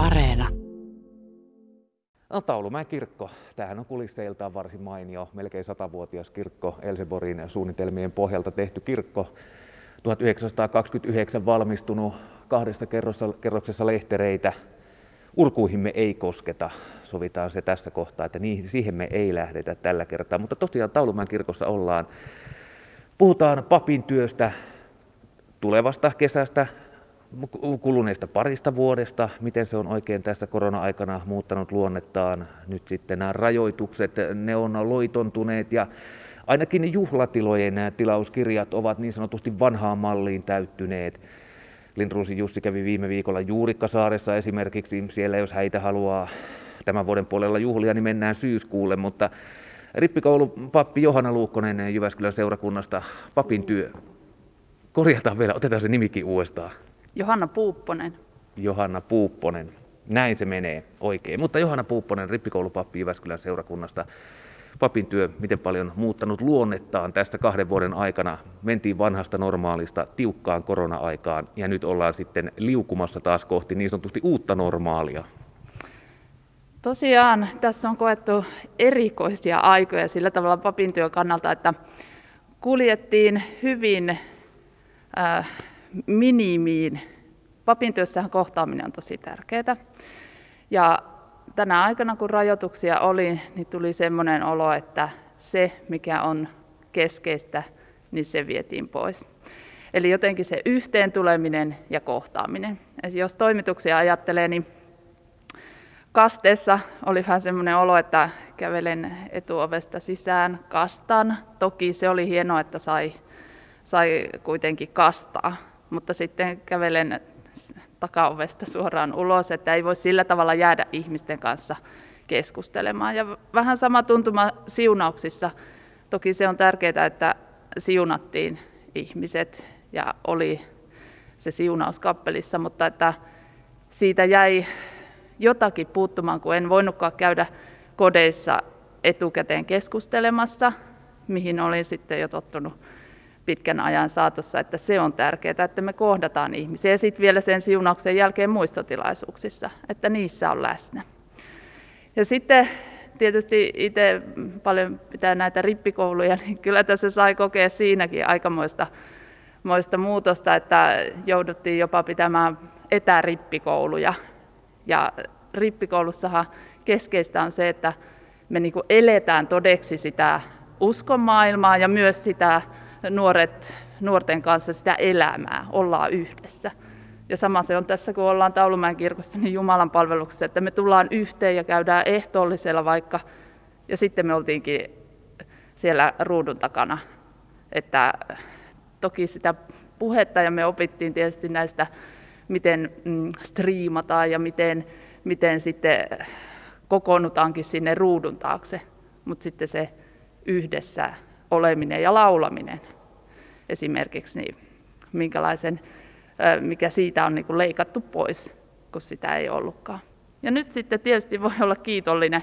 Areena. No, Taulumäen kirkko. Tämähän on kulisseiltaan varsin mainio, melkein satavuotias kirkko, Elseborgin suunnitelmien pohjalta tehty kirkko. 1929 valmistunut kahdesta kerroksessa lehtereitä. Urkuihin ei kosketa, sovitaan se tässä kohtaa, että niihin, siihen me ei lähdetä tällä kertaa. Mutta tosiaan Taulumäen kirkossa ollaan. Puhutaan papin työstä, tulevasta kesästä, kuluneesta parista vuodesta, miten se on oikein tässä korona-aikana muuttanut luonnettaan. Nyt sitten nämä rajoitukset, ne on loitontuneet ja ainakin juhlatilojen tilauskirjat ovat niin sanotusti vanhaan malliin täyttyneet. Lindruusin Jussi kävi viime viikolla Juurikkasaaressa esimerkiksi. Siellä jos häitä haluaa tämän vuoden puolella juhlia, niin mennään syyskuulle, mutta rippikoulupappi pappi Johanna Luukkonen Jyväskylän seurakunnasta, papin työ. Korjataan vielä, otetaan se nimikin uudestaan. Johanna Puupponen. Johanna Puupponen. Näin se menee oikein. Mutta Johanna Puupponen, rippikoulupappi Jyväskylän seurakunnasta. Papin työ, miten paljon muuttanut luonnettaan tästä kahden vuoden aikana. Mentiin vanhasta normaalista tiukkaan korona-aikaan ja nyt ollaan sitten liukumassa taas kohti niin sanotusti uutta normaalia. Tosiaan tässä on koettu erikoisia aikoja sillä tavalla papin työn kannalta, että kuljettiin hyvin äh, minimiin. Papin työssähän kohtaaminen on tosi tärkeää. Ja tänä aikana, kun rajoituksia oli, niin tuli semmoinen olo, että se, mikä on keskeistä, niin se vietiin pois. Eli jotenkin se yhteen tuleminen ja kohtaaminen. Ja jos toimituksia ajattelee, niin kasteessa oli vähän semmoinen olo, että kävelen etuovesta sisään kastan. Toki se oli hienoa, että sai, sai kuitenkin kastaa mutta sitten kävelen takaovesta suoraan ulos, että ei voi sillä tavalla jäädä ihmisten kanssa keskustelemaan. Ja vähän sama tuntuma siunauksissa. Toki se on tärkeää, että siunattiin ihmiset ja oli se siunaus kappelissa, mutta että siitä jäi jotakin puuttumaan, kun en voinutkaan käydä kodeissa etukäteen keskustelemassa, mihin olin sitten jo tottunut pitkän ajan saatossa, että se on tärkeää, että me kohdataan ihmisiä. Ja sitten vielä sen siunauksen jälkeen muistotilaisuuksissa, että niissä on läsnä. Ja sitten tietysti itse paljon pitää näitä rippikouluja, niin kyllä tässä sai kokea siinäkin aikamoista moista muutosta, että jouduttiin jopa pitämään etärippikouluja. Ja rippikoulussahan keskeistä on se, että me niin eletään todeksi sitä uskomaailmaa ja myös sitä nuoret, nuorten kanssa sitä elämää, ollaan yhdessä. Ja sama se on tässä, kun ollaan Taulumäen kirkossa, niin Jumalan palveluksessa, että me tullaan yhteen ja käydään ehtoollisella vaikka, ja sitten me oltiinkin siellä ruudun takana. Että toki sitä puhetta ja me opittiin tietysti näistä, miten mm, striimataan ja miten, miten sitten kokoonnutaankin sinne ruudun taakse. Mutta sitten se yhdessä oleminen ja laulaminen esimerkiksi, niin minkälaisen, mikä siitä on niin kuin leikattu pois, kun sitä ei ollutkaan. Ja nyt sitten tietysti voi olla kiitollinen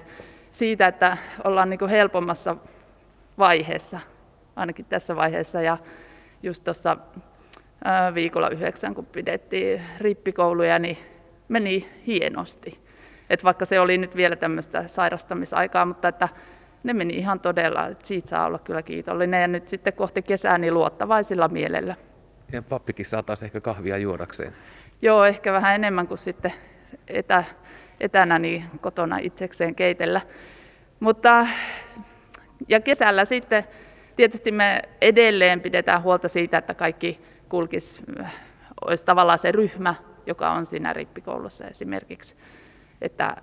siitä, että ollaan niin kuin helpommassa vaiheessa, ainakin tässä vaiheessa. Ja just tuossa viikolla yhdeksän, kun pidettiin rippikouluja, niin meni hienosti. Et vaikka se oli nyt vielä tämmöistä sairastamisaikaa, mutta että ne meni ihan todella, että siitä saa olla kyllä kiitollinen ja nyt sitten kohti kesää niin luottavaisilla mielellä. Ja pappikin saa taas ehkä kahvia juodakseen. Joo, ehkä vähän enemmän kuin sitten etä, etänä niin kotona itsekseen keitellä. Mutta ja kesällä sitten tietysti me edelleen pidetään huolta siitä, että kaikki kulkis, olisi tavallaan se ryhmä, joka on siinä rippikoulussa esimerkiksi. Että,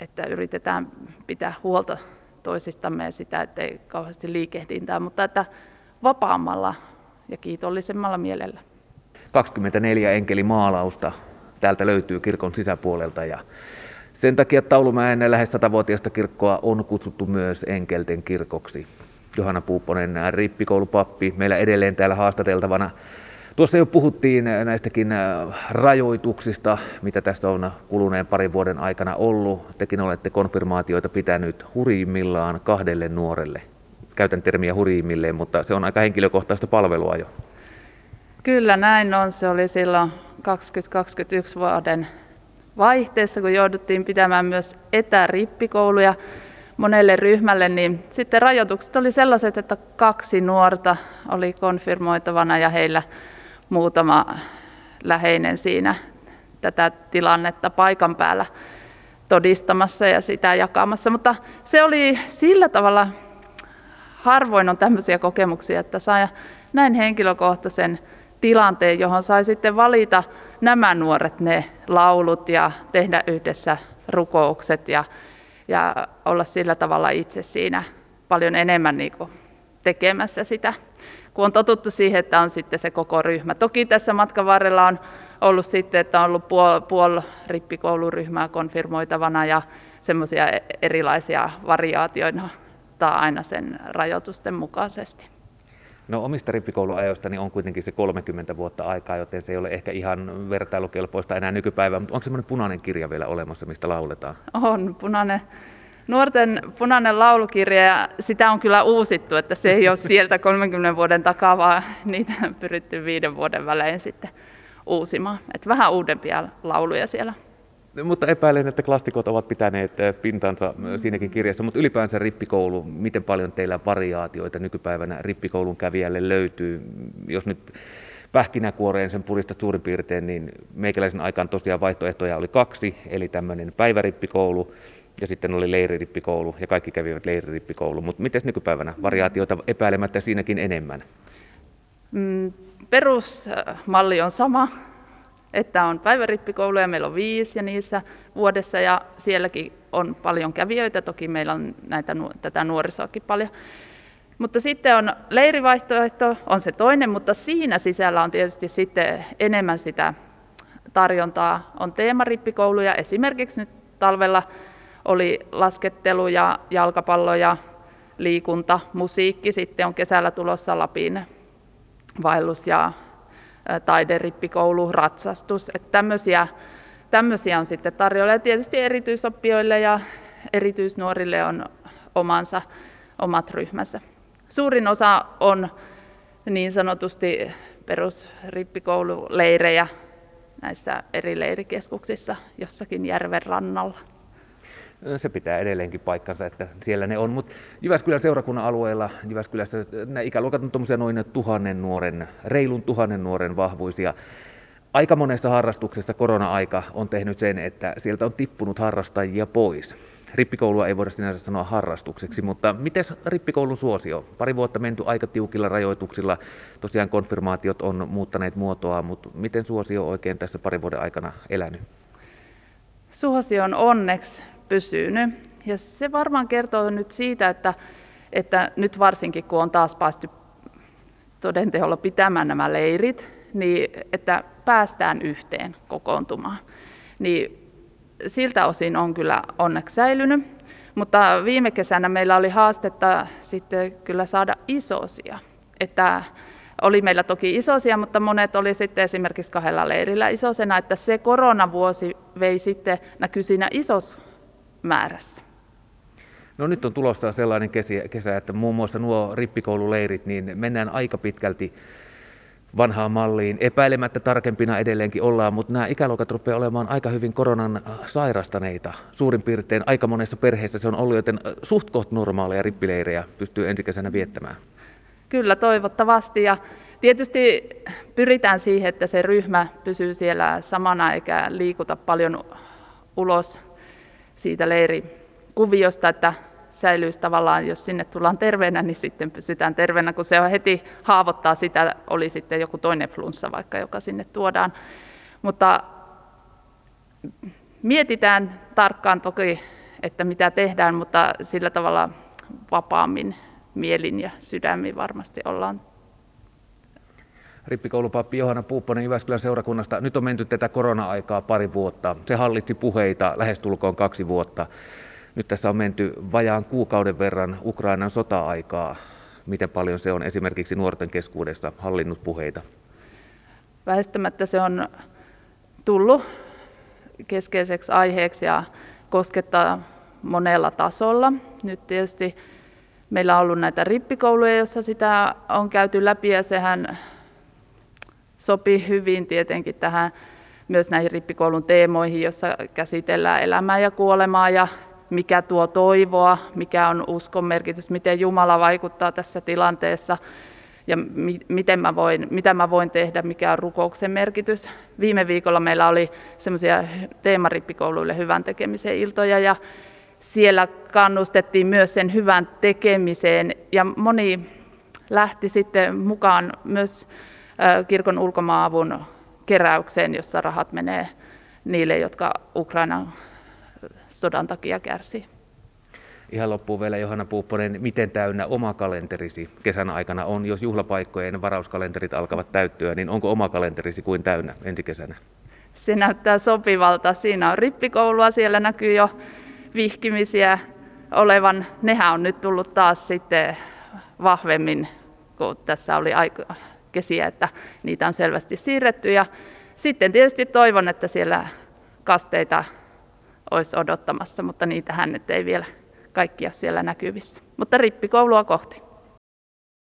että yritetään pitää huolta toisistamme ja sitä, ettei kauheasti liikehdintää, mutta että vapaammalla ja kiitollisemmalla mielellä. 24 enkelimaalausta täältä löytyy kirkon sisäpuolelta ja sen takia Taulumäen lähes satavuotiaista kirkkoa on kutsuttu myös enkelten kirkoksi. Johanna Puupponen, rippikoulupappi, meillä edelleen täällä haastateltavana. Tuossa jo puhuttiin näistäkin äh, rajoituksista, mitä tästä on kuluneen parin vuoden aikana ollut. Tekin olette konfirmaatioita pitänyt huriimmillaan kahdelle nuorelle. Käytän termiä huriimmilleen, mutta se on aika henkilökohtaista palvelua jo. Kyllä näin on. Se oli silloin 2021 vuoden vaihteessa, kun jouduttiin pitämään myös etärippikouluja monelle ryhmälle, niin sitten rajoitukset oli sellaiset, että kaksi nuorta oli konfirmoitavana ja heillä muutama läheinen siinä tätä tilannetta paikan päällä todistamassa ja sitä jakamassa. Mutta se oli sillä tavalla, harvoin on tämmöisiä kokemuksia, että saa näin henkilökohtaisen tilanteen, johon sai sitten valita nämä nuoret ne laulut ja tehdä yhdessä rukoukset ja, ja olla sillä tavalla itse siinä paljon enemmän niin tekemässä sitä, kun on totuttu siihen, että on sitten se koko ryhmä. Toki tässä matkan varrella on ollut sitten, että on ollut puol, puol rippikouluryhmää konfirmoitavana ja semmoisia erilaisia variaatioita aina sen rajoitusten mukaisesti. No omista rippikouluajoista niin on kuitenkin se 30 vuotta aikaa, joten se ei ole ehkä ihan vertailukelpoista enää nykypäivää, mutta on semmoinen punainen kirja vielä olemassa, mistä lauletaan? On, punainen. Nuorten punainen laulukirja, ja sitä on kyllä uusittu, että se ei ole sieltä 30 vuoden takaa, vaan niitä on pyritty viiden vuoden välein sitten uusimaan. Että vähän uudempia lauluja siellä. Mutta epäilen, että klassikot ovat pitäneet eh, pintansa eh, siinäkin kirjassa, mutta ylipäänsä rippikoulu, miten paljon teillä variaatioita nykypäivänä rippikoulun kävijälle löytyy? Jos nyt pähkinäkuoreen sen purista suurin piirtein, niin meikäläisen aikaan tosiaan vaihtoehtoja oli kaksi, eli tämmöinen päivärippikoulu ja sitten oli leiririppikoulu ja kaikki kävivät leiririppikoulu. Mutta miten nykypäivänä variaatioita epäilemättä siinäkin enemmän? Mm, perusmalli on sama, että on päivärippikouluja, meillä on viisi ja niissä vuodessa ja sielläkin on paljon kävijöitä, toki meillä on näitä, tätä nuorisoakin paljon. Mutta sitten on leirivaihtoehto, on se toinen, mutta siinä sisällä on tietysti sitten enemmän sitä tarjontaa. On teemarippikouluja, esimerkiksi nyt talvella oli laskettelu ja jalkapallo ja liikunta, musiikki, sitten on kesällä tulossa Lapin vaellus ja taiderippikoulu, ratsastus. Että tämmöisiä, tämmöisiä on sitten tarjolla. Ja tietysti erityisoppijoille ja erityisnuorille on omansa, omat ryhmänsä. Suurin osa on niin sanotusti perusrippikoululeirejä näissä eri leirikeskuksissa jossakin järven rannalla se pitää edelleenkin paikkansa, että siellä ne on. Mutta Jyväskylän seurakunnan alueella, Jyväskylässä nämä ikäluokat on noin tuhannen nuoren, reilun tuhannen nuoren vahvuisia. Aika monessa harrastuksessa korona-aika on tehnyt sen, että sieltä on tippunut harrastajia pois. Rippikoulua ei voida sinänsä sanoa harrastukseksi, mutta miten rippikoulun suosio? Pari vuotta menty aika tiukilla rajoituksilla, tosiaan konfirmaatiot on muuttaneet muotoa, mutta miten suosio oikein tässä parin vuoden aikana elänyt? Suosio on onneksi pysynyt. Ja se varmaan kertoo nyt siitä, että, että nyt varsinkin kun on taas päästy todenteolla pitämään nämä leirit, niin että päästään yhteen kokoontumaan. Niin siltä osin on kyllä onneksi säilynyt. Mutta viime kesänä meillä oli haastetta sitten kyllä saada isosia. Että oli meillä toki isosia, mutta monet oli sitten esimerkiksi kahdella leirillä isosena, että se koronavuosi vei sitten, näkyi siinä isos määrässä. No nyt on tulossa sellainen kesä, että muun muassa nuo rippikoululeirit, niin mennään aika pitkälti vanhaan malliin. Epäilemättä tarkempina edelleenkin ollaan, mutta nämä ikäluokat rupeaa olemaan aika hyvin koronan äh, sairastaneita. Suurin piirtein aika monessa perheessä se on ollut, joten äh, suht koht normaaleja rippileirejä pystyy ensi kesänä viettämään. Kyllä, toivottavasti. Ja tietysti pyritään siihen, että se ryhmä pysyy siellä samana eikä liikuta paljon ulos siitä leirikuviosta, että säilyisi tavallaan, jos sinne tullaan terveenä, niin sitten pysytään terveenä, kun se on heti haavoittaa sitä, oli sitten joku toinen flunssa vaikka, joka sinne tuodaan. Mutta mietitään tarkkaan toki, että mitä tehdään, mutta sillä tavalla vapaammin mielin ja sydämin varmasti ollaan rippikoulupappi Johanna Puupponen Jyväskylän seurakunnasta. Nyt on menty tätä korona-aikaa pari vuotta. Se hallitsi puheita lähestulkoon kaksi vuotta. Nyt tässä on menty vajaan kuukauden verran Ukrainan sota-aikaa. Miten paljon se on esimerkiksi nuorten keskuudessa hallinnut puheita? Väistämättä se on tullut keskeiseksi aiheeksi ja koskettaa monella tasolla. Nyt tietysti meillä on ollut näitä rippikouluja, joissa sitä on käyty läpi ja sehän sopii hyvin tietenkin tähän myös näihin rippikoulun teemoihin, jossa käsitellään elämää ja kuolemaa ja mikä tuo toivoa, mikä on uskon merkitys, miten Jumala vaikuttaa tässä tilanteessa ja mi- miten mä voin, mitä mä voin tehdä, mikä on rukouksen merkitys. Viime viikolla meillä oli semmoisia teemarippikouluille hyvän tekemisen iltoja ja siellä kannustettiin myös sen hyvän tekemiseen ja moni lähti sitten mukaan myös kirkon ulkomaavun keräykseen, jossa rahat menee niille, jotka Ukrainan sodan takia kärsii. Ihan loppuun vielä Johanna Puupponen, miten täynnä oma kalenterisi kesän aikana on? Jos juhlapaikkojen varauskalenterit alkavat täyttyä, niin onko oma kalenterisi kuin täynnä ensi kesänä? Se näyttää sopivalta. Siinä on rippikoulua, siellä näkyy jo vihkimisiä olevan. Nehän on nyt tullut taas sitten vahvemmin, kun tässä oli aika kesiä, että niitä on selvästi siirretty. Ja sitten tietysti toivon, että siellä kasteita olisi odottamassa, mutta niitähän nyt ei vielä kaikkia siellä näkyvissä. Mutta rippikoulua kohti.